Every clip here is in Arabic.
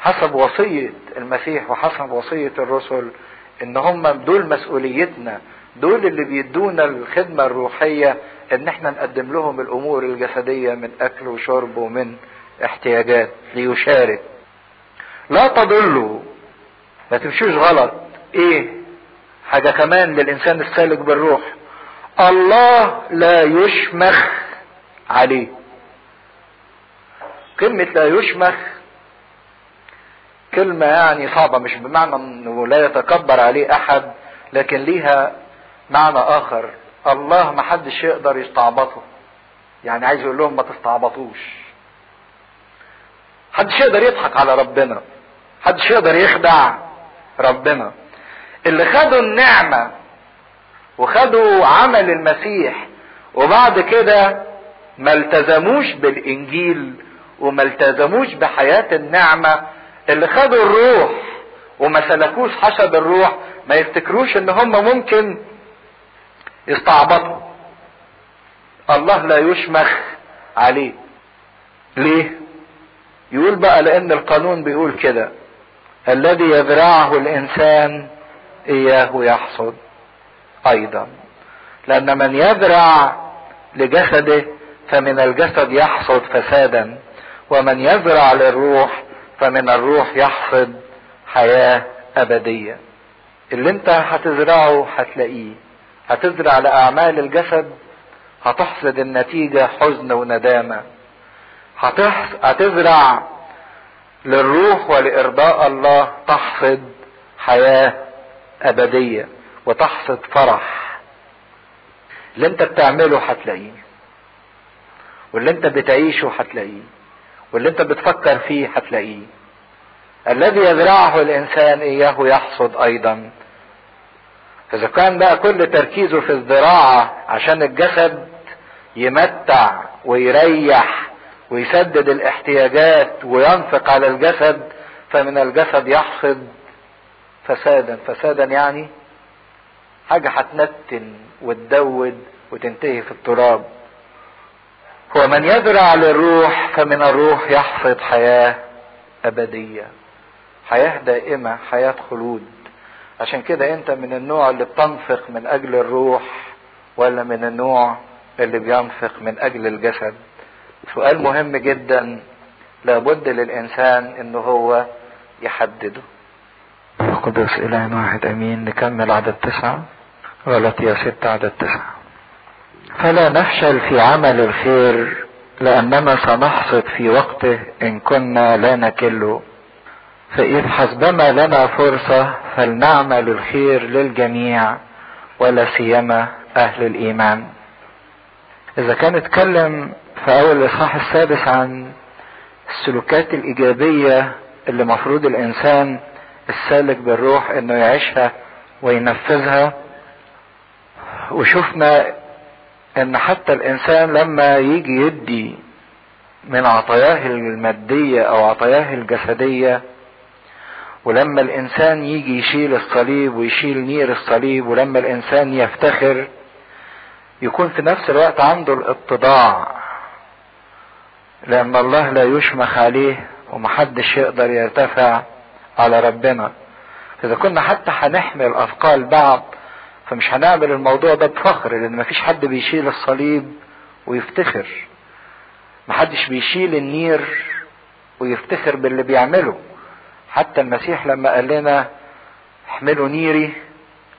حسب وصية المسيح وحسب وصية الرسل إن هم دول مسؤوليتنا دول اللي بيدونا الخدمة الروحية إن إحنا نقدم لهم الأمور الجسدية من أكل وشرب ومن احتياجات ليشارك. لا تضلوا ما تمشوش غلط. إيه؟ حاجة كمان للإنسان السالك بالروح. الله لا يشمخ عليه. كلمة لا يشمخ كلمة يعني صعبة مش بمعنى إنه لا يتكبر عليه أحد لكن ليها معنى آخر. الله محدش يقدر يستعبطه. يعني عايز يقول لهم ما تستعبطوش. محدش يقدر يضحك على ربنا. محدش يقدر يخدع ربنا. اللي خدوا النعمة وخدوا عمل المسيح وبعد كده ما التزموش بالإنجيل وما التزموش بحياة النعمة اللي خدوا الروح وما سلكوش حسب الروح ما يفتكروش إن هم ممكن يستعبطوا. الله لا يشمخ عليه. ليه؟ يقول بقى لأن القانون بيقول كده الذي يزرعه الإنسان إياه يحصد أيضا. لأن من يزرع لجسده فمن الجسد يحصد فسادا ومن يزرع للروح فمن الروح يحصد حياة أبدية. اللي انت هتزرعه هتلاقيه. هتزرع لأعمال الجسد هتحصد النتيجة حزن وندامة. هتزرع للروح ولإرضاء الله تحصد حياة أبدية وتحصد فرح. اللي انت بتعمله هتلاقيه. واللي انت بتعيشه هتلاقيه. واللي انت بتفكر فيه هتلاقيه. الذي يزرعه الإنسان إياه يحصد أيضا. إذا كان بقى كل تركيزه في الزراعة عشان الجسد يمتع ويريح ويسدد الاحتياجات وينفق على الجسد فمن الجسد يحصد فسادا. فسادا يعني حاجة هتنتن وتدود وتنتهي في التراب. ومن يزرع للروح فمن الروح يحصد حياة أبدية. حياة دائمة حياة خلود. عشان كده انت من النوع اللي بتنفق من أجل الروح ولا من النوع اللي بينفق من أجل الجسد؟ سؤال مهم جدا لابد للإنسان انه هو يحدده. قدس اله واحد أمين. نكمل عدد تسعة. غلط يا ست عدد تسعة. فلا نفشل في عمل الخير لأننا سنحصد في وقته إن كنا لا نكله فإذ حسبما لنا فرصة فلنعمل الخير للجميع ولا سيما أهل الإيمان. إذا كان اتكلم في أول الإصحاح السادس عن السلوكات الإيجابية اللي مفروض الإنسان السالك بالروح إنه يعيشها وينفذها وشفنا إن حتى الإنسان لما يجي يدي من عطاياه المادية أو عطاياه الجسدية ولما الإنسان يجي يشيل الصليب ويشيل نير الصليب ولما الإنسان يفتخر يكون في نفس الوقت عنده الاتضاع لأن الله لا يشمخ عليه ومحدش يقدر يرتفع على ربنا. إذا كنا حتى هنحمل أثقال بعض فمش هنعمل الموضوع ده بفخر لأن مفيش حد بيشيل الصليب ويفتخر. محدش بيشيل النير ويفتخر باللي بيعمله. حتى المسيح لما قال لنا احملوا نيري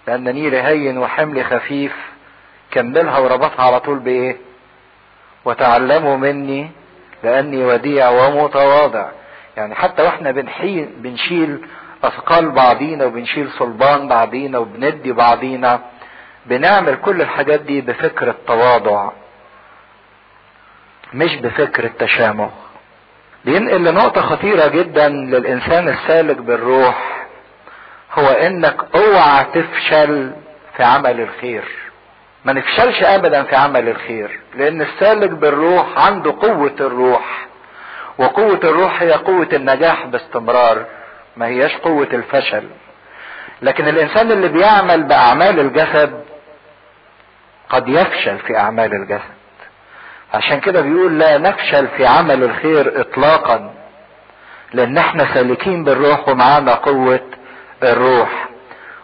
لأن نيري هين وحملي خفيف كملها وربطها على طول بإيه؟ وتعلموا مني لأني وديع ومتواضع. يعني حتى وإحنا بنحيل بنشيل أثقال بعضينا وبنشيل صلبان بعضينا وبندي بعضينا بنعمل كل الحاجات دي بفكر التواضع مش بفكر التشامخ بينقل لنقطة خطيرة جدا للإنسان السالك بالروح هو إنك أوعى تفشل في عمل الخير. ما نفشلش أبدا في عمل الخير لأن السالك بالروح عنده قوة الروح وقوة الروح هي قوة النجاح باستمرار. ما هياش قوة الفشل. لكن الإنسان اللي بيعمل بأعمال الجسد قد يفشل في أعمال الجسد. عشان كده بيقول لا نفشل في عمل الخير اطلاقا لأن إحنا سالكين بالروح ومعانا قوة الروح.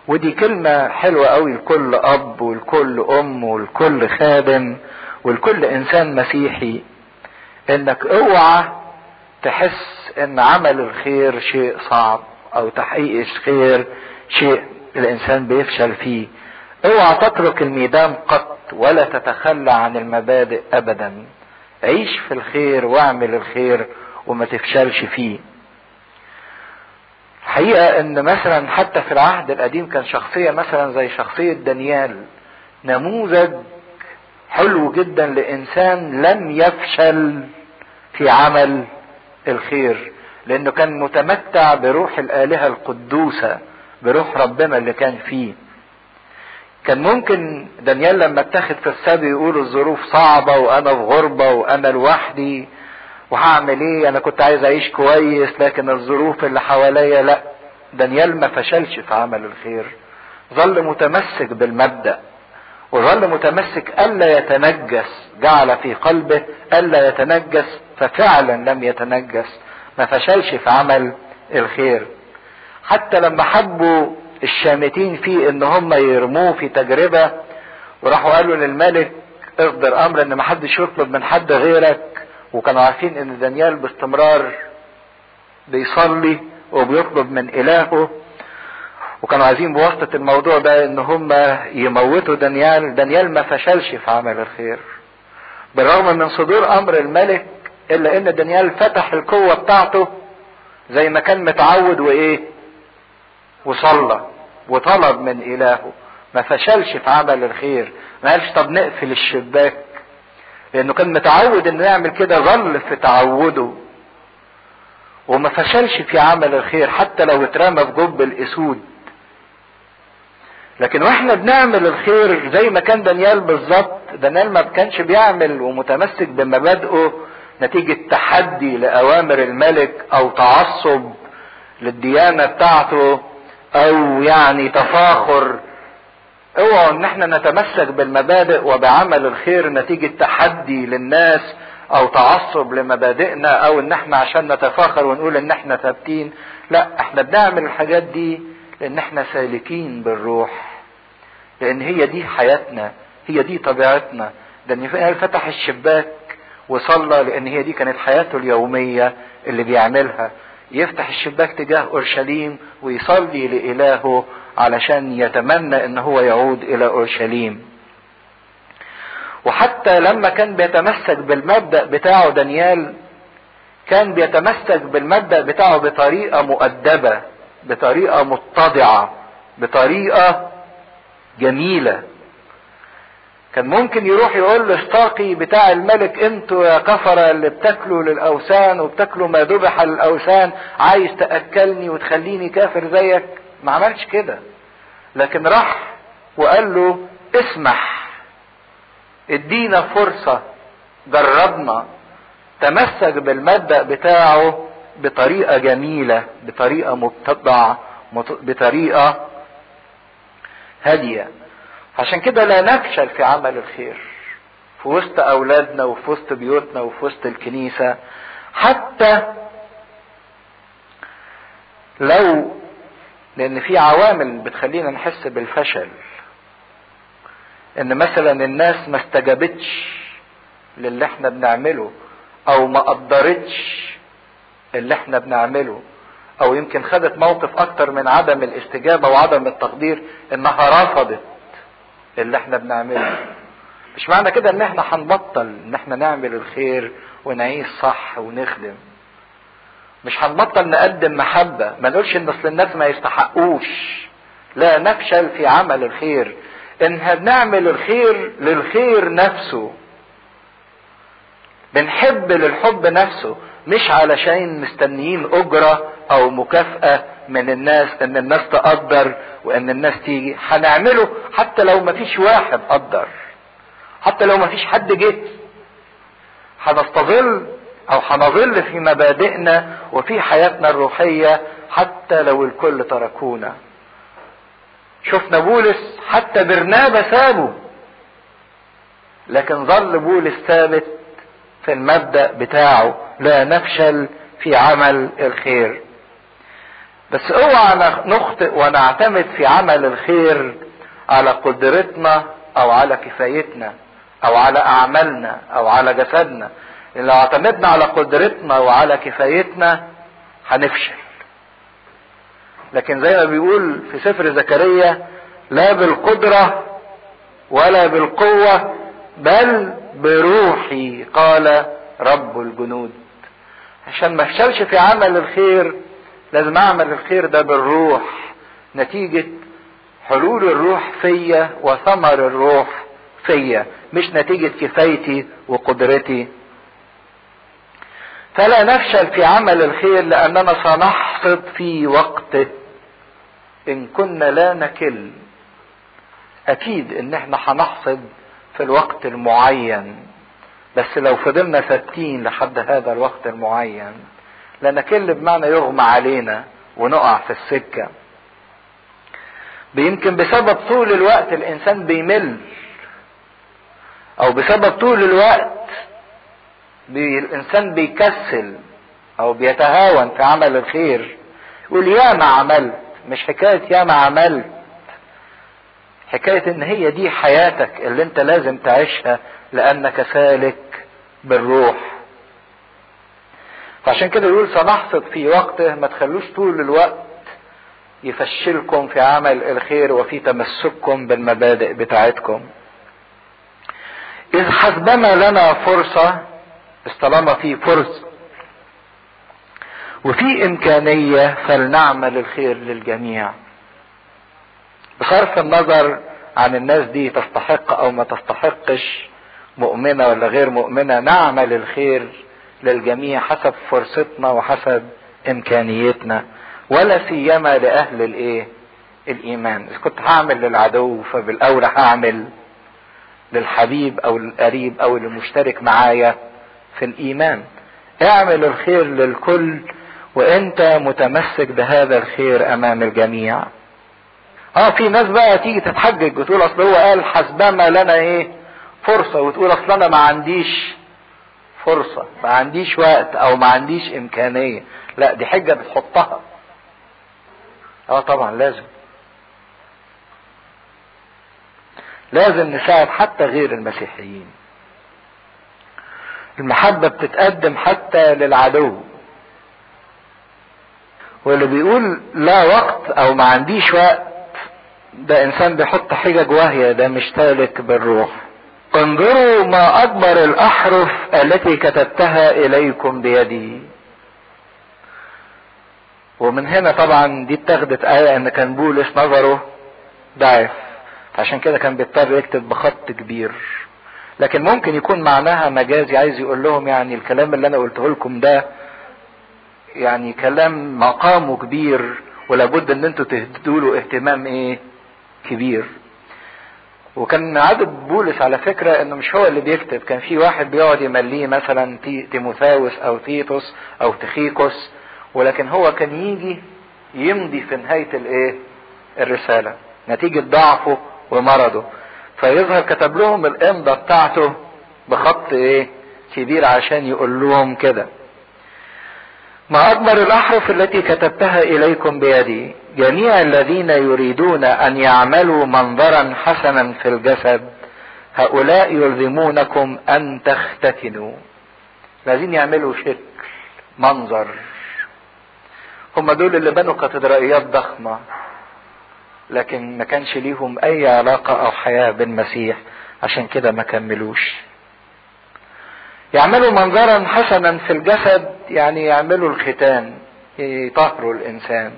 ودي كلمة حلوة قوي لكل أب ولكل أم ولكل خادم ولكل إنسان مسيحي إنك اوعى تحس إن عمل الخير شيء صعب أو تحقيق الخير شيء الإنسان بيفشل فيه. اوعى تترك الميدان قط ولا تتخلى عن المبادئ ابدا. عيش في الخير واعمل الخير وما تفشلش فيه. الحقيقة إن مثلا حتى في العهد القديم كان شخصية مثلا زي شخصية دانيال نموذج حلو جدا لإنسان لم يفشل في عمل الخير لأنه كان متمتع بروح الآلهة القدوسة بروح ربنا اللي كان فيه. كان ممكن دانيال لما اتخذ في السبي يقول الظروف صعبة وأنا في غربة وأنا لوحدي وهعمل إيه؟ أنا كنت عايز أعيش كويس لكن الظروف اللي حواليا لا. دانيال ما فشلش في عمل الخير. ظل متمسك بالمبدأ. وظل متمسك ألا يتنجس جعل في قلبه ألا يتنجس ففعلا لم يتنجس ما فشلش في عمل الخير. حتى لما حبوا الشامتين فيه إن هم يرموه في تجربة وراحوا قالوا للملك اصدر أمر إن محدش يطلب من حد غيرك وكانوا عارفين إن دانيال باستمرار بيصلي وبيطلب من إلهه. وكانوا عايزين بواسطة الموضوع ده إن هم يموتوا دانيال دانيال ما فشلش في عمل الخير. بالرغم من صدور أمر الملك إلا إن دانيال فتح القوة بتاعته زي ما كان متعود وإيه؟ وصلى وطلب من إلهه. ما فشلش في عمل الخير. ما قالش طب نقفل الشباك. لأنه كان متعود إنه يعمل كده ظل في تعوده. وما فشلش في عمل الخير حتى لو اترمى في جب الأسود. لكن وإحنا بنعمل الخير زي ما كان دانيال بالظبط دانيال ما كانش بيعمل ومتمسك بمبادئه نتيجة تحدي لأوامر الملك أو تعصب للديانة بتاعته أو يعني تفاخر. اوعوا إن إحنا نتمسك بالمبادئ وبعمل الخير نتيجة تحدي للناس أو تعصب لمبادئنا أو إن إحنا عشان نتفاخر ونقول إن إحنا ثابتين. لا إحنا بنعمل الحاجات دي لأن إحنا سالكين بالروح. لأن هي دي حياتنا هي دي طبيعتنا. ده فتح الشباك وصلى لأن هي دي كانت حياته اليومية اللي بيعملها. يفتح الشباك تجاه أورشليم ويصلي لإلهه علشان يتمنى إن هو يعود إلى أورشليم. وحتى لما كان بيتمسك بالمبدأ بتاعه دانيال كان بيتمسك بالمبدأ بتاعه بطريقة مؤدبة. بطريقة متضعة بطريقة جميلة. كان ممكن يروح يقول لاشتاقي بتاع الملك أنتوا يا كفرة اللي بتاكلوا للأوثان وبتاكلوا ما ذبح للاوثان عايز تأكلني وتخليني كافر زيك؟ ما عملش كده. لكن راح وقال له اسمح ادينا فرصة جربنا. تمسك بالمبدأ بتاعه بطريقة جميلة بطريقة مبتدعة بطريقة هادية. عشان كده لا نفشل في عمل الخير. في وسط أولادنا وفي وسط بيوتنا وفي وسط الكنيسة. حتى لو لأن في عوامل بتخلينا نحس بالفشل. إن مثلا الناس ما استجابتش للي إحنا بنعمله أو ما قدرتش اللي إحنا بنعمله أو يمكن خدت موقف أكتر من عدم الاستجابة وعدم التقدير إنها رفضت اللي إحنا بنعمله. مش معنى كده إن إحنا هنبطل إن إحنا نعمل الخير ونعيش صح ونخدم. مش هنبطل نقدم محبة. ما نقولش إن أصل الناس ما يستحقوش. لا نفشل في عمل الخير. إن بنعمل الخير للخير نفسه. بنحب للحب نفسه. مش علشان مستنيين أجرة أو مكافأة من الناس إن الناس تقدر وإن الناس تيجي. هنعمله حتى لو مفيش واحد قدر. حتى لو مفيش حد جه. هنستظل أو هنظل في مبادئنا وفي حياتنا الروحية حتى لو الكل تركونا. شفنا بولس حتى برنابا سابه. لكن ظل بولس ثابت في المبدأ بتاعه لا نفشل في عمل الخير. بس اوعى نخطئ ونعتمد في عمل الخير على قدرتنا أو على كفايتنا أو على اعمالنا أو على جسدنا. لو اعتمدنا على قدرتنا وعلى كفايتنا هنفشل. لكن زي ما بيقول في سفر زكريا لا بالقدرة ولا بالقوة بل بروحي قال رب الجنود. عشان ما افشلش في عمل الخير لازم أعمل الخير ده بالروح. نتيجة حلول الروح فيا وثمر الروح فيا مش نتيجة كفايتي وقدرتي. فلا نفشل في عمل الخير لأننا سنحصد في وقته. إن كنا لا نكل أكيد إن إحنا هنحصد في الوقت المعين. بس لو فضلنا ثابتين لحد هذا الوقت المعين لا نكل بمعنى يغمى علينا ونقع في السكة. يمكن بسبب طول الوقت الإنسان بيمل أو بسبب طول الوقت بي الإنسان بيكسل أو بيتهاون في عمل الخير يقول يا ما عملت مش حكاية يا ما عملت. حكاية إن هي دي حياتك اللي أنت لازم تعيشها لأنك سالك بالروح. فعشان كده يقول سنحصد في وقته ما تخلوش طول الوقت يفشلكم في عمل الخير وفي تمسككم بالمبادئ بتاعتكم. إذ حسبما لنا فرصة طالما في فرصة وفي إمكانية فلنعمل الخير للجميع. بصرف النظر عن الناس دي تستحق أو ما تستحقش مؤمنة ولا غير مؤمنة نعمل الخير للجميع حسب فرصتنا وحسب إمكانيتنا ولا سيما لأهل الإيه؟ الإيمان. إذا كنت هعمل للعدو فبالأولى هعمل للحبيب أو القريب أو اللي مشترك معايا في الإيمان. اعمل الخير للكل وأنت متمسك بهذا الخير أمام الجميع. آه في ناس بقى تيجي تتحجج وتقول اصل هو قال حسبما لنا إيه فرصة وتقول اصل أنا ما عنديش فرصة ما عنديش وقت أو ما عنديش امكانية. لا دي حجة بتحطها. آه طبعا لازم. لازم نساعد حتى غير المسيحيين. المحبة بتتقدم حتى للعدو. واللي بيقول لا وقت أو ما عنديش وقت ده إنسان بيحط حجج واهية ده مش سالك بالروح. انظروا ما اكبر الأحرف التي كتبتها إليكم بيدي. ومن هنا طبعا دي اتخذت آية إن كان بولس نظره ضعف عشان كده كان بيضطر يكتب بخط كبير. لكن ممكن يكون معناها مجازي عايز يقول لهم يعني الكلام اللي أنا قلته لكم ده يعني كلام مقامه كبير ولابد إن أنتوا تهدوا له اهتمام إيه؟ كبير. وكان عادة بولس على فكرة إنه مش هو اللي بيكتب. كان في واحد بيقعد يمليه مثلا تيموثاوس أو تيتوس أو تخيكوس ولكن هو كان يجي يمضي في نهاية الإيه؟ الرسالة نتيجة ضعفه ومرضه. فيظهر كتب لهم الإمضة بتاعته بخط إيه؟ كبير عشان يقول لهم كده. ما أكبر الأحرف التي كتبتها إليكم بيدي جميع الذين يريدون أن يعملوا منظرا حسنا في الجسد هؤلاء يلزمونكم أن تختتنوا. لازم يعملوا شكل منظر. هم دول اللي بنوا كاتدرائيات ضخمة لكن ما كانش ليهم أي علاقة أو حياة بالمسيح عشان كده ما كملوش. يعملوا منظرا حسنا في الجسد يعني يعملوا الختان يطهروا الإنسان.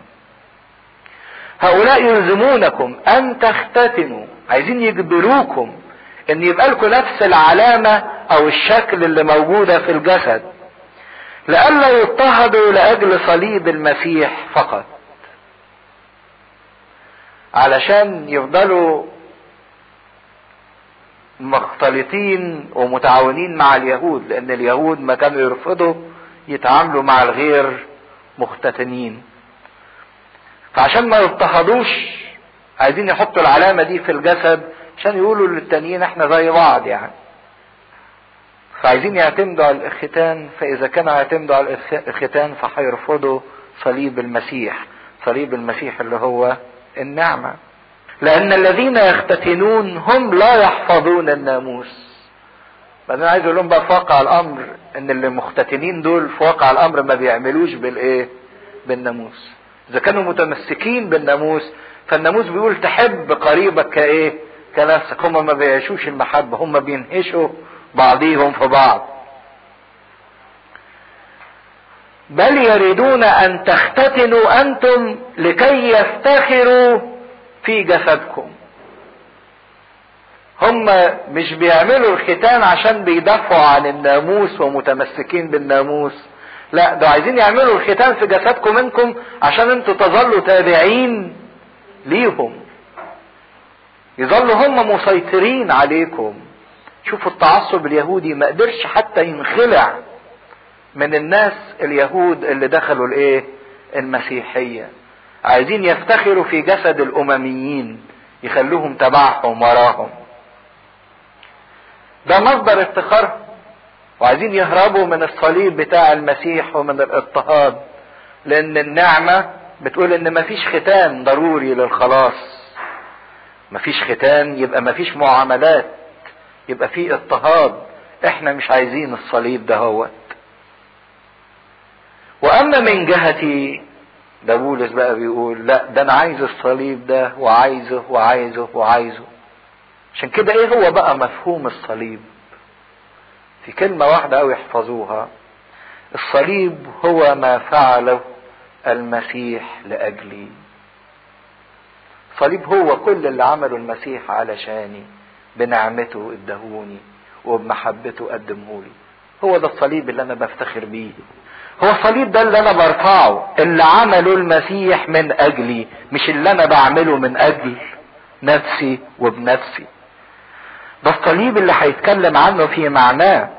هؤلاء يلزمونكم أن تختتنوا عايزين يجبروكم إن يبقى لكم نفس العلامة أو الشكل اللي موجودة في الجسد. لئلا يضطهدوا لأجل صليب المسيح فقط. علشان يفضلوا مختلطين ومتعاونين مع اليهود لأن اليهود ما كانوا يرفضوا يتعاملوا مع الغير مختتنين فعشان ما يضطهدوش عايزين يحطوا العلامة دي في الجسد عشان يقولوا للتانيين إحنا زي بعض يعني. فعايزين يعتمدوا على الختان فإذا كانوا يعتمدوا على الختان فهيرفضوا صليب المسيح صليب المسيح اللي هو النعمة. لأن الذين يختتنون هم لا يحفظون الناموس. بعدين عايز أقول لهم بقى في واقع الأمر إن اللي مختتنين دول في واقع الأمر ما بيعملوش بالإيه؟ بالناموس. إذا كانوا متمسكين بالناموس فالناموس بيقول تحب قريبك كإيه؟ كنفسك. هم ما بيعيشوش المحبة هم بينهشوا بعضيهم في بعض. بل يريدون أن تختتنوا أنتم لكي يفتخروا في جسدكم. هم مش بيعملوا الختان عشان بيدافعوا عن الناموس ومتمسكين بالناموس. لا ده عايزين يعملوا الختان في جسدكم منكم عشان أنتوا تظلوا تابعين ليهم. يظلوا هم مسيطرين عليكم. شوفوا التعصب اليهودي ما قدرش حتى ينخلع من الناس اليهود اللي دخلوا الايه؟ المسيحية. عايزين يفتخروا في جسد الأمميين يخلوهم تبعهم وراهم. ده مصدر افتخارهم وعايزين يهربوا من الصليب بتاع المسيح ومن الاضطهاد لأن النعمة بتقول إن مفيش ختان ضروري للخلاص. مفيش ختان يبقى مفيش معاملات يبقى في اضطهاد. إحنا مش عايزين الصليب ده هوت. وأما من جهتي ده بولس بقى بيقول لا ده أنا عايز الصليب ده وعايزه وعايزه وعايزه. عشان كده إيه هو بقى مفهوم الصليب؟ في كلمة واحدة أو يحفظوها. الصليب هو ما فعله المسيح لأجلي. الصليب هو كل اللي عمله المسيح علشاني بنعمته ادهوني وبمحبته قدمهولي. هو ده الصليب اللي أنا بفتخر بيه. هو الصليب ده اللي أنا برفعه اللي عمله المسيح من أجلي مش اللي أنا بعمله من أجل نفسي وبنفسي. ده الصليب اللي هيتكلم عنه في معناه.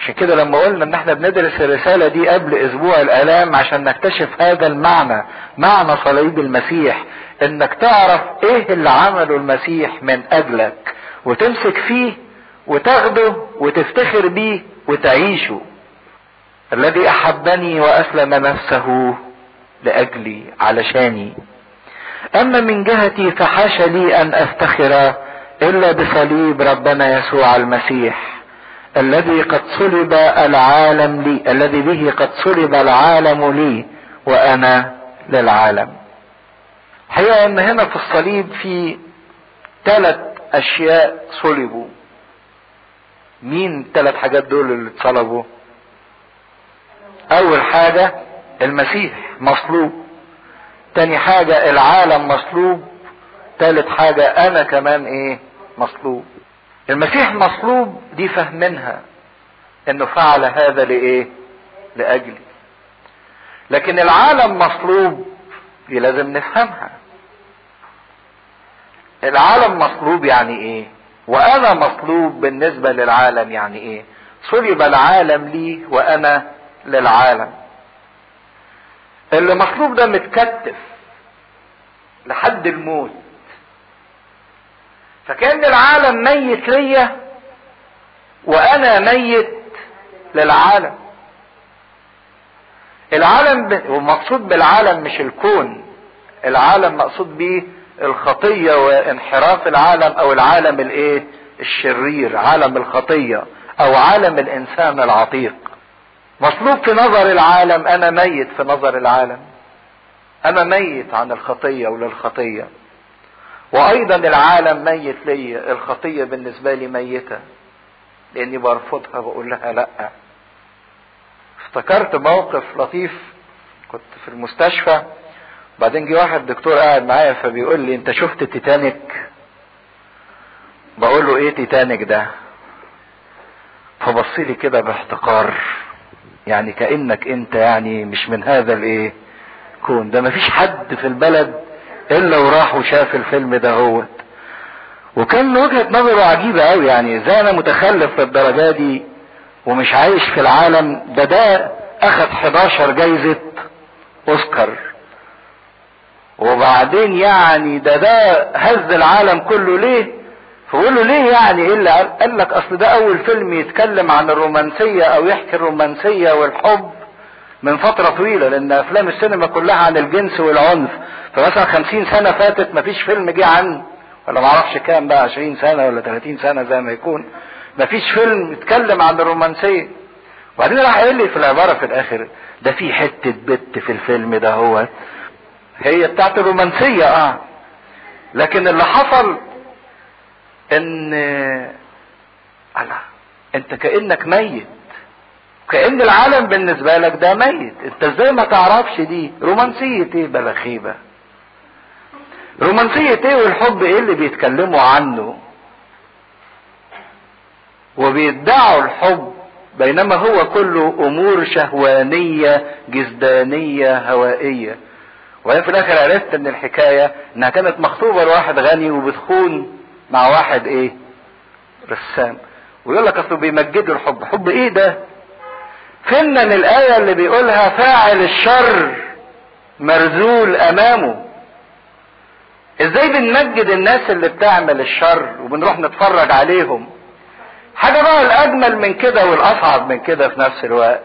عشان كده لما قلنا إن إحنا بندرس الرسالة دي قبل أسبوع الألام عشان نكتشف هذا المعنى معنى صليب المسيح إنك تعرف إيه اللي عمله المسيح من أجلك وتمسك فيه وتاخده وتفتخر بيه وتعيشه. الذي أحبني وأسلم نفسه لأجلي علشاني. أما من جهتي فحاش لي أن أفتخر إلا بصليب ربنا يسوع المسيح. الذي قد صلب العالم لي الذي به قد صلب العالم لي وأنا للعالم. الحقيقة إن هنا في الصليب في ثلاث أشياء صلبوا. مين الثلاث حاجات دول اللي اتصلبوا؟ أول حاجة المسيح مصلوب. تاني حاجة العالم مصلوب. تالت حاجة أنا كمان إيه؟ مصلوب. المسيح مصلوب دي فهمنها إنه فعل هذا لإيه؟ لأجلي. لكن العالم مصلوب دي لازم نفهمها. العالم مصلوب يعني إيه؟ وأنا مصلوب بالنسبة للعالم يعني إيه؟ صلب العالم لي وأنا للعالم. اللي مصلوب ده متكتف لحد الموت. فكأن العالم ميت ليا وأنا ميت للعالم. العالم ب... ومقصود بالعالم مش الكون. العالم مقصود بيه الخطية وانحراف العالم أو العالم الإيه؟ الشرير عالم الخطية أو عالم الإنسان العتيق. مطلوب في نظر العالم أنا ميت في نظر العالم. أنا ميت عن الخطية وللخطية. وأيضا العالم ميت لي الخطية بالنسبة لي ميتة. لأني برفضها بقول لها لأ. افتكرت موقف لطيف كنت في المستشفى. بعدين جه واحد دكتور قاعد معايا فبيقول لي أنت شفت تيتانيك؟ بقول له إيه تيتانيك ده؟ فبص لي كده باحتقار. يعني كأنك أنت يعني مش من هذا الإيه؟ كون. ده مفيش حد في البلد إلا وراح وشاف الفيلم ده هو. وكان وجهة نظره عجيبة قوي يعني إزاي أنا متخلف في الدرجة دي ومش عايش في العالم ده ده اخد 11 جايزة أوسكار. وبعدين يعني ده ده هز العالم كله ليه؟ فقول له ليه يعني؟ إيه اللي قال لك أصل ده أول فيلم يتكلم عن الرومانسية أو يحكي الرومانسية والحب. من فترة طويلة لأن أفلام السينما كلها عن الجنس والعنف. فمثلا خمسين سنة فاتت مفيش فيلم جه عن ولا معرفش كام بقى عشرين سنة ولا تلاتين سنة زي ما يكون. مفيش فيلم يتكلم عن الرومانسية. وبعدين راح قال لي في العبارة في الآخر ده في حتة بت في الفيلم ده هو هي بتاعت الرومانسية آه. لكن اللي حصل إن الله أنت كأنك ميت. كأن العالم بالنسبة لك ده ميت. انت إزاي ما تعرفش دي؟ رومانسية إيه بلا خيبة؟ رومانسية إيه والحب إيه اللي بيتكلموا عنه؟ وبيدعوا الحب بينما هو كله أمور شهوانية جسدانية هوائية. وبعدين في الآخر عرفت إن الحكاية إنها كانت مخطوبة لواحد غني وبتخون مع واحد إيه؟ رسام. ويقول لك اصله بيمجدوا الحب. حب إيه ده؟ فين الآية اللي بيقولها فاعل الشر مرذول أمامه. إزاي بنمجد الناس اللي بتعمل الشر وبنروح نتفرج عليهم؟ حاجة بقى الأجمل من كده والأصعب من كده في نفس الوقت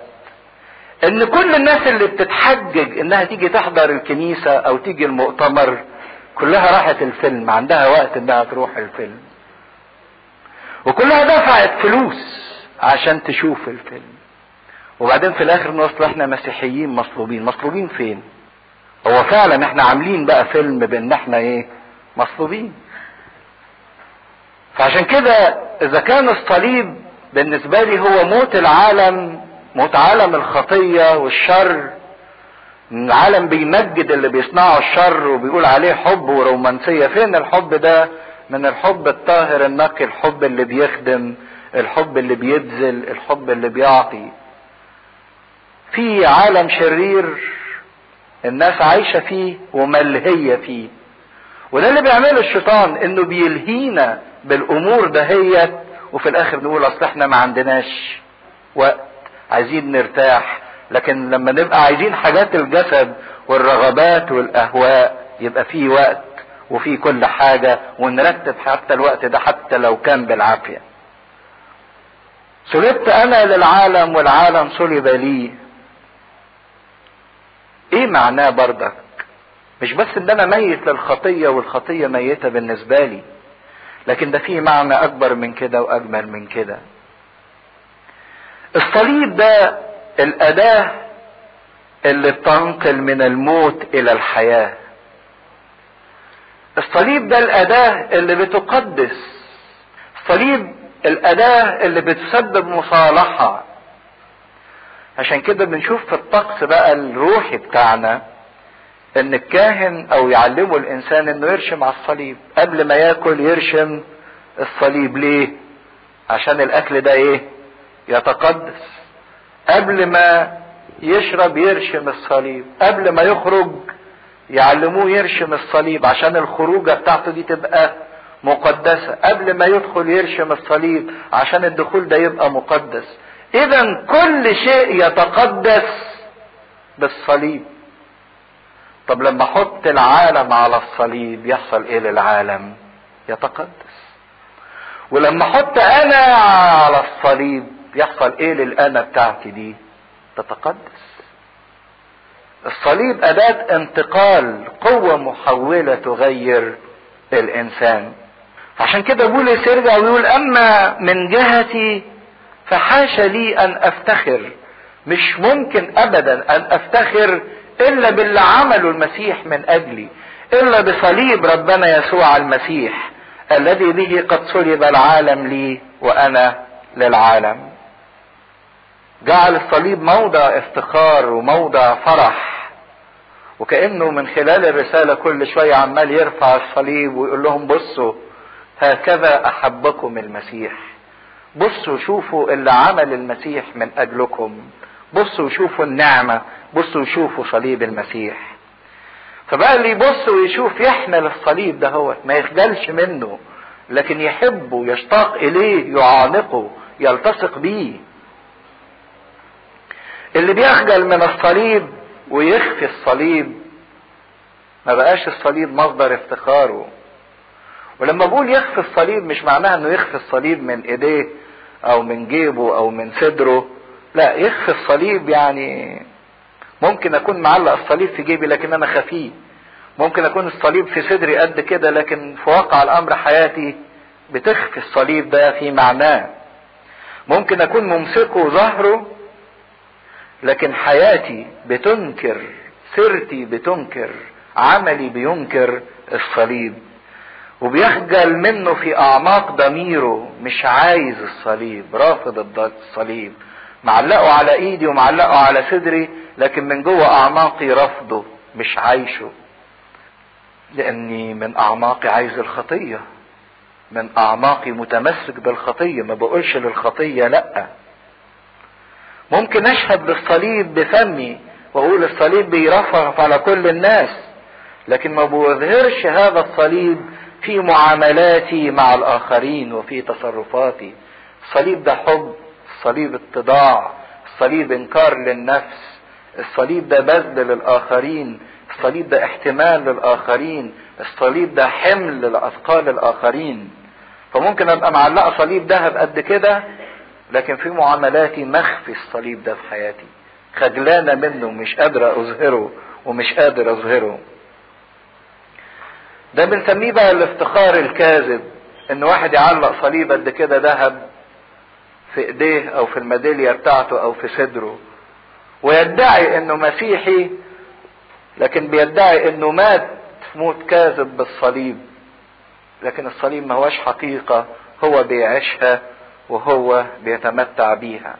إن كل الناس اللي بتتحجج إنها تيجي تحضر الكنيسة أو تيجي المؤتمر كلها راحت الفيلم عندها وقت إنها تروح الفيلم. وكلها دفعت فلوس عشان تشوف الفيلم. وبعدين في الآخر نوصل إحنا مسيحيين مصلوبين. مصلوبين فين؟ هو فعلا إحنا عاملين بقى فيلم بإن إحنا إيه؟ مصلوبين. فعشان كده إذا كان الصليب بالنسبة لي هو موت العالم موت عالم الخطية والشر العالم بيمجد اللي بيصنعوا الشر وبيقول عليه حب ورومانسية. فين الحب ده؟ من الحب الطاهر النقي الحب اللي بيخدم الحب اللي بيبذل الحب اللي بيعطي. في عالم شرير الناس عايشة فيه وملهية فيه. وده اللي بيعمله الشيطان إنه بيلهينا بالأمور دهيت وفي الآخر نقول أصل إحنا ما عندناش وقت عايزين نرتاح. لكن لما نبقى عايزين حاجات الجسد والرغبات والأهواء يبقى في وقت وفي كل حاجة ونرتب حتى الوقت ده حتى لو كان بالعافية. صلبت أنا للعالم والعالم صلب لي. إيه معناه بردك مش بس إن أنا ميت للخطية والخطية ميتة بالنسبة لي لكن ده فيه معنى أكبر من كده وأجمل من كده. الصليب ده الأداة اللي بتنقل من الموت إلى الحياة. الصليب ده الأداة اللي بتقدس. الصليب الأداة اللي بتسبب مصالحة. عشان كده بنشوف في الطقس بقى الروحي بتاعنا إن الكاهن أو يعلموا الإنسان إنه يرشم على الصليب. قبل ما يأكل يرشم الصليب. ليه؟ عشان الأكل ده إيه؟ يتقدس. قبل ما يشرب يرشم الصليب. قبل ما يخرج يعلموه يرشم الصليب. عشان الخروجة بتاعته دي تبقى مقدسة. قبل ما يدخل يرشم الصليب. عشان الدخول ده يبقى مقدس. اذا كل شيء يتقدس بالصليب. طب لما أحط العالم على الصليب يحصل إيه للعالم؟ يتقدس. ولما أحط أنا على الصليب يحصل إيه للأنا بتاعتي دي؟ تتقدس. الصليب أداة انتقال قوة محولة تغير الإنسان. عشان كده بولس يرجع ويقول أما من جهتي فحاشا لي أن أفتخر. مش ممكن ابدا أن أفتخر إلا باللي عمله المسيح من أجلي إلا بصليب ربنا يسوع المسيح الذي به قد صلب العالم لي وأنا للعالم. جعل الصليب موضع افتخار وموضع فرح وكأنه من خلال الرسالة كل شوية عمال يرفع الصليب ويقول لهم بصوا هكذا أحبكم المسيح. بصوا شوفوا اللي عمل المسيح من أجلكم. بصوا شوفوا النعمة. بصوا شوفوا صليب المسيح. فبقى اللي يبص ويشوف يحمل الصليب ده هو ما يخجلش منه لكن يحبه يشتاق إليه يعانقه يلتصق بيه. اللي بيخجل من الصليب ويخفي الصليب ما بقاش الصليب مصدر افتخاره. ولما بقول يخفي الصليب مش معناها إنه يخفي الصليب من إيديه أو من جيبه أو من صدره. لا يخفي الصليب يعني ممكن أكون معلق الصليب في جيبي لكن أنا خفيه. ممكن أكون الصليب في صدري قد كده لكن في واقع الأمر حياتي بتخفي الصليب ده في معناه. ممكن أكون ممسكه ظهره لكن حياتي بتنكر سيرتي بتنكر عملي بينكر الصليب. وبيخجل منه في أعماق ضميره مش عايز الصليب رافض الصليب. معلقه على إيدي ومعلقه على صدري لكن من جوه أعماقي رفضه مش عايشه. لأني من أعماقي عايز الخطية. من أعماقي متمسك بالخطية ما بقولش للخطية لأ. ممكن أشهد للصليب بفمي وأقول الصليب بيرفرف على كل الناس لكن ما بظهرش هذا الصليب في معاملاتي مع الآخرين وفي تصرفاتي. الصليب ده حب الصليب اتضاع الصليب إنكار للنفس الصليب ده بذل للآخرين الصليب ده احتمال للآخرين الصليب ده حمل لاثقال الآخرين. فممكن أبقى معلقة صليب ذهب قد كده لكن في معاملاتي مخفي الصليب ده في حياتي. خجلانة منه مش قادرة أظهره ومش قادر أظهره. ده بنسميه بقى الافتخار الكاذب إن واحد يعلق صليب قد كده ذهب في إيديه أو في الميدالية بتاعته أو في صدره. ويدعي إنه مسيحي لكن بيدعي إنه مات موت كاذب بالصليب. لكن الصليب ما هوش حقيقة هو بيعيشها وهو بيتمتع بيها.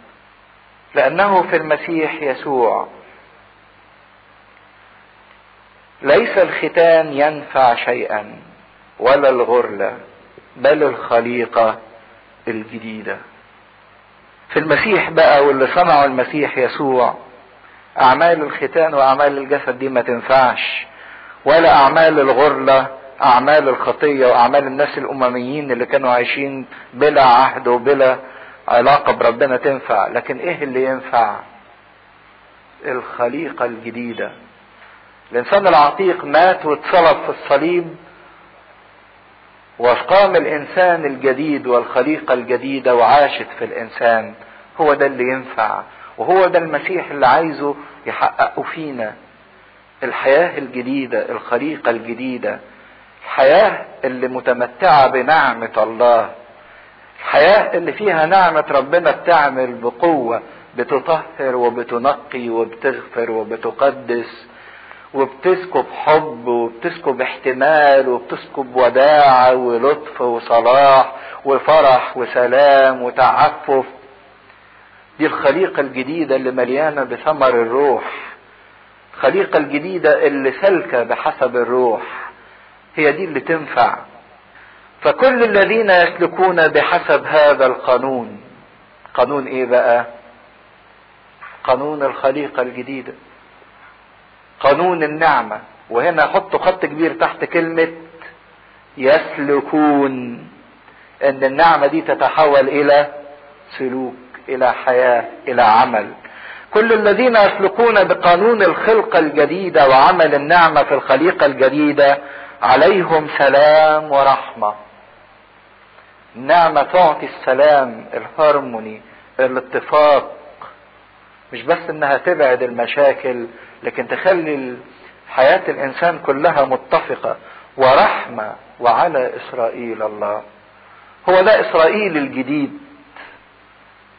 لأنه في المسيح يسوع. ليس الختان ينفع شيئا ولا الغرلة بل الخليقة الجديدة. في المسيح بقى واللي صنعه المسيح يسوع أعمال الختان وأعمال الجسد دي ما تنفعش. ولا أعمال الغرلة أعمال الخطية وأعمال الناس الأمميين اللي كانوا عايشين بلا عهد وبلا علاقة بربنا تنفع. لكن إيه اللي ينفع؟ الخليقة الجديدة. الإنسان العتيق مات واتصلب في الصليب وقام الإنسان الجديد والخليقة الجديدة وعاشت في الإنسان. هو ده اللي ينفع وهو ده المسيح اللي عايزه يحققه فينا. الحياة الجديدة الخليقة الجديدة الحياة اللي متمتعة بنعمة الله الحياة اللي فيها نعمة ربنا بتعمل بقوة بتطهر وبتنقي وبتغفر وبتقدس. وبتسكب حب وبتسكب احتمال وبتسكب وداعة ولطف وصلاح وفرح وسلام وتعفف. دي الخليقة الجديدة اللي مليانة بثمر الروح. الخليقة الجديدة اللي سالكة بحسب الروح. هي دي اللي تنفع. فكل الذين يسلكون بحسب هذا القانون. قانون إيه بقى؟ قانون الخليقة الجديدة. قانون النعمة. وهنا حطوا خط كبير تحت كلمة يسلكون إن النعمة دي تتحول إلى سلوك إلى حياة إلى عمل. كل الذين يسلكون بقانون الخلقة الجديدة وعمل النعمة في الخليقة الجديدة عليهم سلام ورحمة. النعمة تعطي السلام الهارموني الاتفاق. مش بس إنها تبعد المشاكل لكن تخلي حياة الإنسان كلها متفقة ورحمة وعلى إسرائيل الله. هو ده إسرائيل الجديد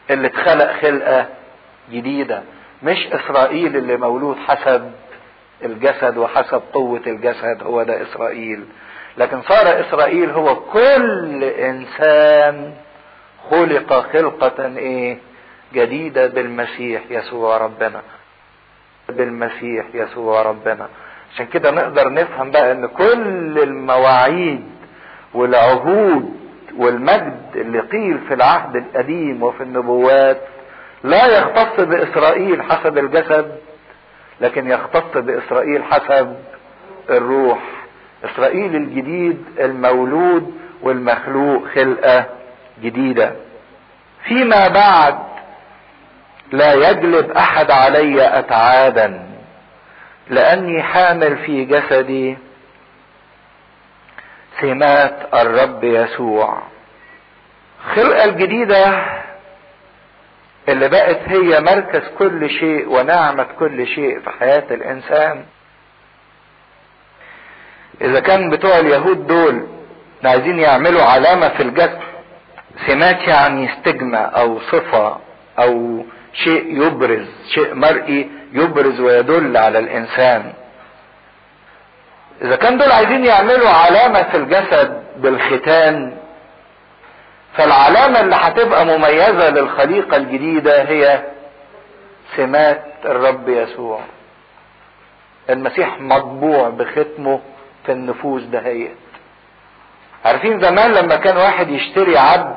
اللي اتخلق خلقة جديدة مش إسرائيل اللي مولود حسب الجسد وحسب قوة الجسد هو ده إسرائيل. لكن صار إسرائيل هو كل إنسان خلق خلقة إيه؟ جديدة بالمسيح يسوع ربنا. بالمسيح يسوع ربنا. عشان كده نقدر نفهم بقى إن كل المواعيد والعهود والمجد اللي قيل في العهد القديم وفي النبوات لا يختص بإسرائيل حسب الجسد لكن يختص بإسرائيل حسب الروح. إسرائيل الجديد المولود والمخلوق خلقة جديدة. فيما بعد لا يجلب أحد علي اتعابا لأني حامل في جسدي سمات الرب يسوع. الخلقة الجديدة اللي بقت هي مركز كل شيء ونعمة كل شيء في حياة الإنسان. إذا كان بتوع اليهود دول عايزين يعملوا علامة في الجسد سمات يعني استجمة أو صفة أو شيء يبرز شيء مرئي يبرز ويدل على الإنسان. إذا كان دول عايزين يعملوا علامة في الجسد بالختان فالعلامة اللي هتبقى مميزة للخليقة الجديدة هي سمات الرب يسوع. المسيح مطبوع بختمه في النفوس دهيت. عارفين زمان لما كان واحد يشتري عبد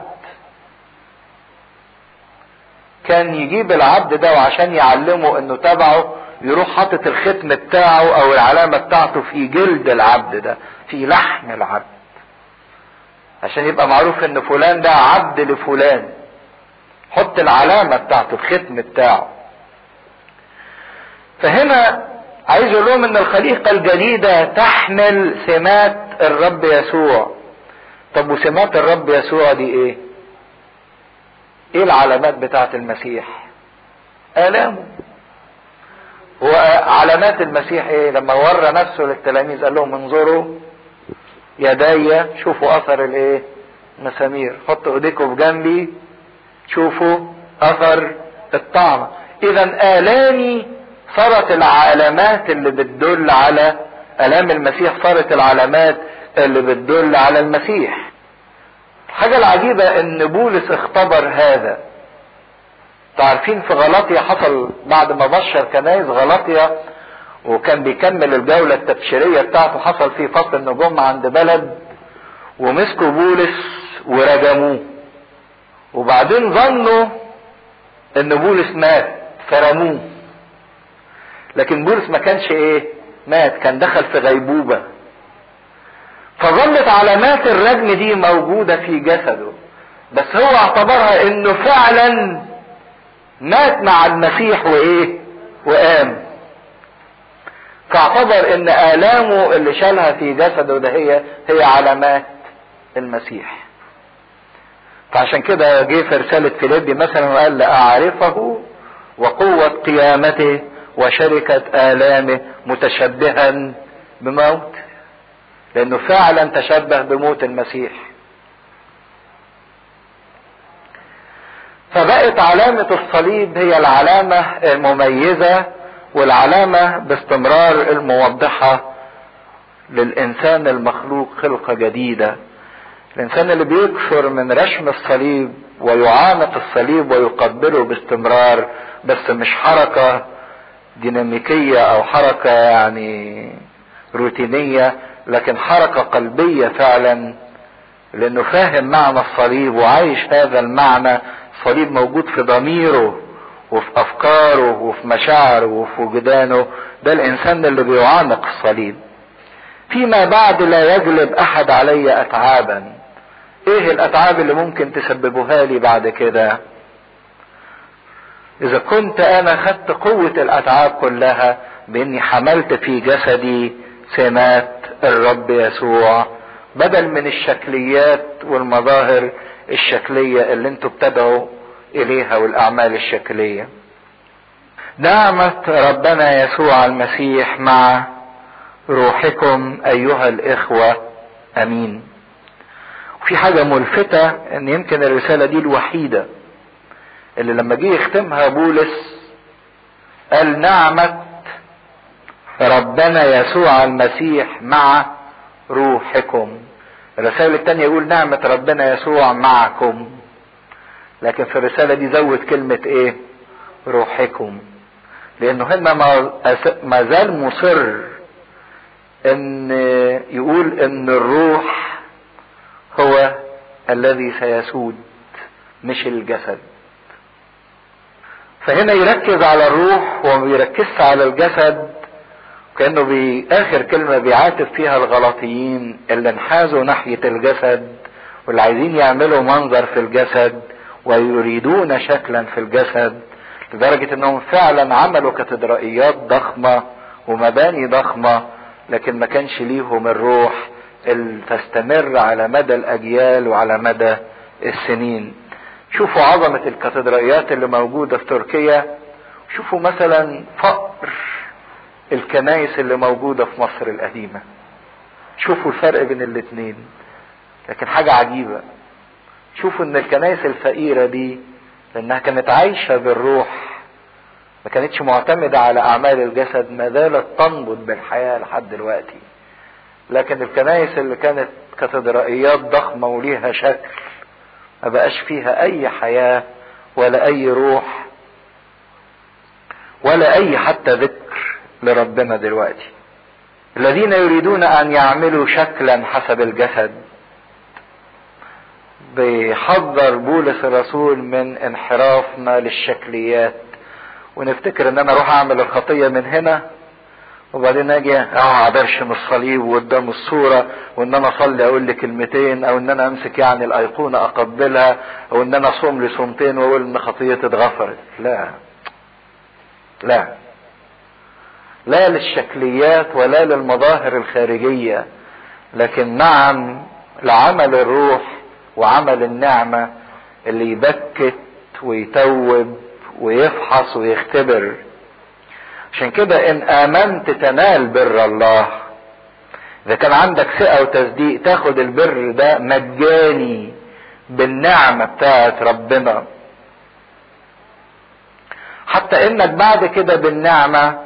كان يجيب العبد ده وعشان يعلمه انه تبعه يروح حاطط الختم بتاعه أو العلامة بتاعته في جلد العبد ده في لحم العبد. عشان يبقى معروف ان فلان ده عبد لفلان. حط العلامة بتاعته الختم بتاعه. فهنا عايز أقول لهم ان الخليقة الجديدة تحمل سمات الرب يسوع. طب وسمات الرب يسوع دي إيه؟ إيه العلامات بتاعت المسيح؟ آلامه. وعلامات المسيح إيه؟ لما ورى نفسه للتلاميذ قال لهم انظروا يدي شوفوا أثر الإيه؟ مسامير حطوا إيديكم في جنبي شوفوا أثر الطعم. إذا الامي صارت العلامات اللي بتدل على آلام المسيح صارت العلامات اللي بتدل على المسيح. الحاجة العجيبة إن بولس اختبر هذا. تعرفين في غلطية حصل بعد ما بشر كنايس غلطية وكان بيكمل الجولة التبشيرية بتاعته حصل في فصل النجوم عند بلد ومسكوا بولس ورجموه وبعدين ظنوا إن بولس مات فرموه لكن بولس ما كانش إيه؟ مات كان دخل في غيبوبة. فظلت علامات الرجم دي موجودة في جسده بس هو اعتبرها إنه فعلا مات مع المسيح وإيه؟ وقام. فاعتبر إن آلامه اللي شالها في جسده ده هي هي علامات المسيح. فعشان كده جه في رسالة فيليبي مثلا وقال لأعرفه وقوة قيامته وشركة آلامه متشبها بموت. لأنه فعلا تشبه بموت المسيح. فبقت علامة الصليب هي العلامة المميزة والعلامة باستمرار الموضحة للإنسان المخلوق خلقة جديدة. الإنسان اللي بيكثر من رشم الصليب ويعانق الصليب ويقبله باستمرار بس مش حركة ديناميكية أو حركة يعني روتينية لكن حركة قلبية فعلا لأنه فاهم معنى الصليب وعايش هذا المعنى. الصليب موجود في ضميره وفي أفكاره وفي مشاعره وفي وجدانه. ده الإنسان اللي بيعانق الصليب. فيما بعد لا يجلب أحد علي اتعابا. إيه الأتعاب اللي ممكن تسببها لي بعد كده؟ إذا كنت أنا خدت قوة الأتعاب كلها بإني حملت في جسدي سمات الرب يسوع بدل من الشكليات والمظاهر الشكلية اللي أنتوا بتدعوا إليها والأعمال الشكلية. نعمة ربنا يسوع المسيح مع روحكم أيها الإخوة. آمين. وفي حاجة ملفتة إن يمكن الرسالة دي الوحيدة اللي لما جه يختمها بولس قال نعمة ربنا يسوع المسيح مع روحكم. الرسالة التانية يقول نعمة ربنا يسوع معكم. لكن في الرسالة دي زود كلمة إيه؟ روحكم. لأنه هنا ما زال مصر إن يقول إن الروح هو الذي سيسود مش الجسد. فهنا يركز على الروح وما بيركزش على الجسد كأنه باخر كلمة بيعاتب فيها الغلطيين اللي انحازوا ناحية الجسد واللي عايزين يعملوا منظر في الجسد ويريدون شكلا في الجسد لدرجة إنهم فعلا عملوا كاتدرائيات ضخمة ومباني ضخمة لكن ما كانش ليهم الروح اللي تستمر على مدى الأجيال وعلى مدى السنين. شوفوا عظمة الكاتدرائيات اللي موجودة في تركيا. شوفوا مثلا فقر الكنائس اللي موجودة في مصر القديمة. شوفوا الفرق بين الاتنين. لكن حاجة عجيبة. شوفوا إن الكنائس الفقيرة دي لأنها كانت عايشة بالروح. ما كانتش معتمدة على أعمال الجسد. ما زالت تنبض بالحياة لحد دلوقتي. لكن الكنائس اللي كانت كاتدرائيات ضخمة وليها شكل ما بقاش فيها أي حياة ولا أي روح ولا أي حتى ذكر. لربنا دلوقتي. الذين يريدون أن يعملوا شكلا حسب الجسد بيحذر بولس الرسول من انحرافنا للشكليات. ونفتكر إن أنا أروح أعمل الخطية من هنا وبعدين أجي اقعد ارشم الصليب قدام الصورة وإن أنا أصلي أقول لي كلمتين أو إن أنا أمسك يعني الأيقونة أقبلها أو إن أنا أصوم لي صومتين وأقول إن خطيتي اتغفرت. لا. لا. لا للشكليات ولا للمظاهر الخارجية لكن نعم لعمل الروح وعمل النعمة اللي يبكت ويتوب ويفحص ويختبر. عشان كده إن آمنت تنال بر الله. إذا كان عندك ثقة وتصديق تاخد البر ده مجاني بالنعمة بتاعت ربنا. حتى إنك بعد كده بالنعمة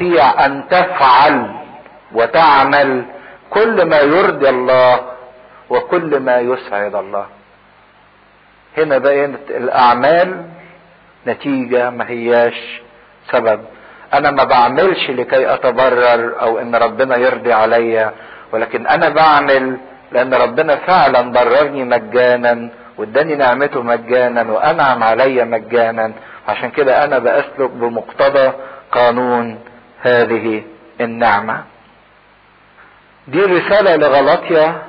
تستطيع أن تفعل وتعمل كل ما يرضي الله وكل ما يسعد الله. هنا بقيت الأعمال نتيجة ما هياش سبب. أنا ما بعملش لكي اتبرر أو إن ربنا يرضي عليا ولكن أنا بعمل لأن ربنا فعلا بررني مجانا واداني نعمته مجانا وأنعم عليا مجانا. عشان كده أنا بأسلك بمقتضى قانون هذه النعمة. دي رسالة لغلطيا.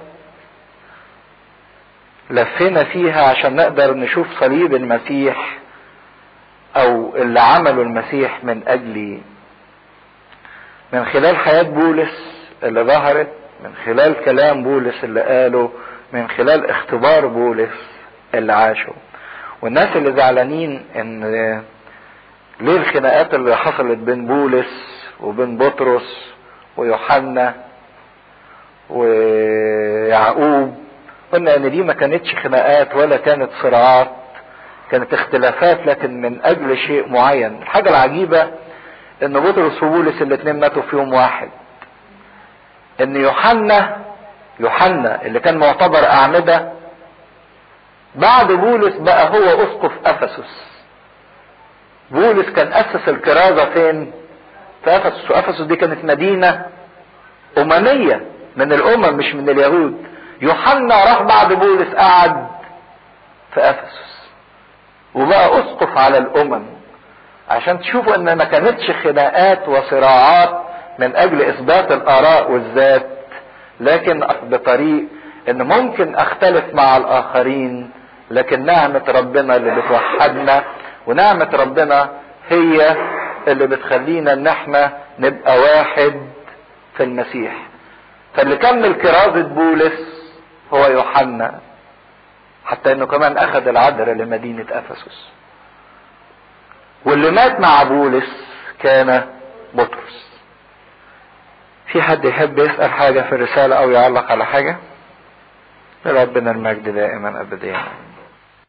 لفينا فيها عشان نقدر نشوف صليب المسيح أو اللي عمله المسيح من اجلي من خلال حياة بولس اللي ظهرت من خلال كلام بولس اللي قاله من خلال اختبار بولس اللي عاشه. والناس اللي زعلانين إن ليه الخناقات اللي حصلت بين بولس وبين بطرس ويوحنا ويعقوب. قلنا إن دي ما كانتش خناقات ولا كانت صراعات كانت اختلافات لكن من أجل شيء معين. الحاجة العجيبة إن بطرس وبولس الاتنين ماتوا في يوم واحد. إن يوحنا يوحنا اللي كان معتبر أعمدة بعد بولس بقى هو أسقف أفسس. بولس كان أسس الكرازة فين؟ في أفسس وافسس دي كانت مدينة أممية من الأمم مش من اليهود. يوحنا راح بعد بولس قعد في أفسس. وبقى أسقف على الأمم عشان تشوفوا إن ما كانتش خناقات وصراعات من أجل إثبات الآراء والذات لكن بطريق إن ممكن أختلف مع الآخرين لكن نعمة ربنا اللي بتوحدنا ونعمة ربنا هي اللي بتخلينا إن إحنا نبقى واحد في المسيح. فاللي كمل كرازة بولس هو يوحنا حتى إنه كمان أخذ العذر لمدينة أفسس. واللي مات مع بولس كان بطرس. في حد يحب يسأل حاجة في الرسالة أو يعلق على حاجة؟ لربنا المجد دائما ابديا